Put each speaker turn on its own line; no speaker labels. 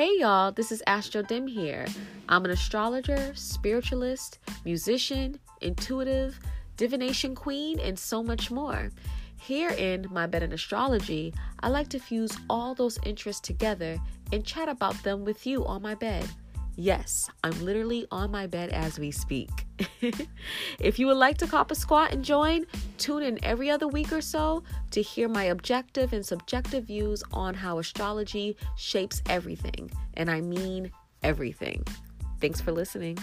Hey y'all, this is Astro Dim here. I'm an astrologer, spiritualist, musician, intuitive, divination queen, and so much more. Here in My Bed in Astrology, I like to fuse all those interests together and chat about them with you on my bed. Yes, I'm literally on my bed as we speak. if you would like to cop a squat and join, tune in every other week or so to hear my objective and subjective views on how astrology shapes everything. And I mean everything. Thanks for listening.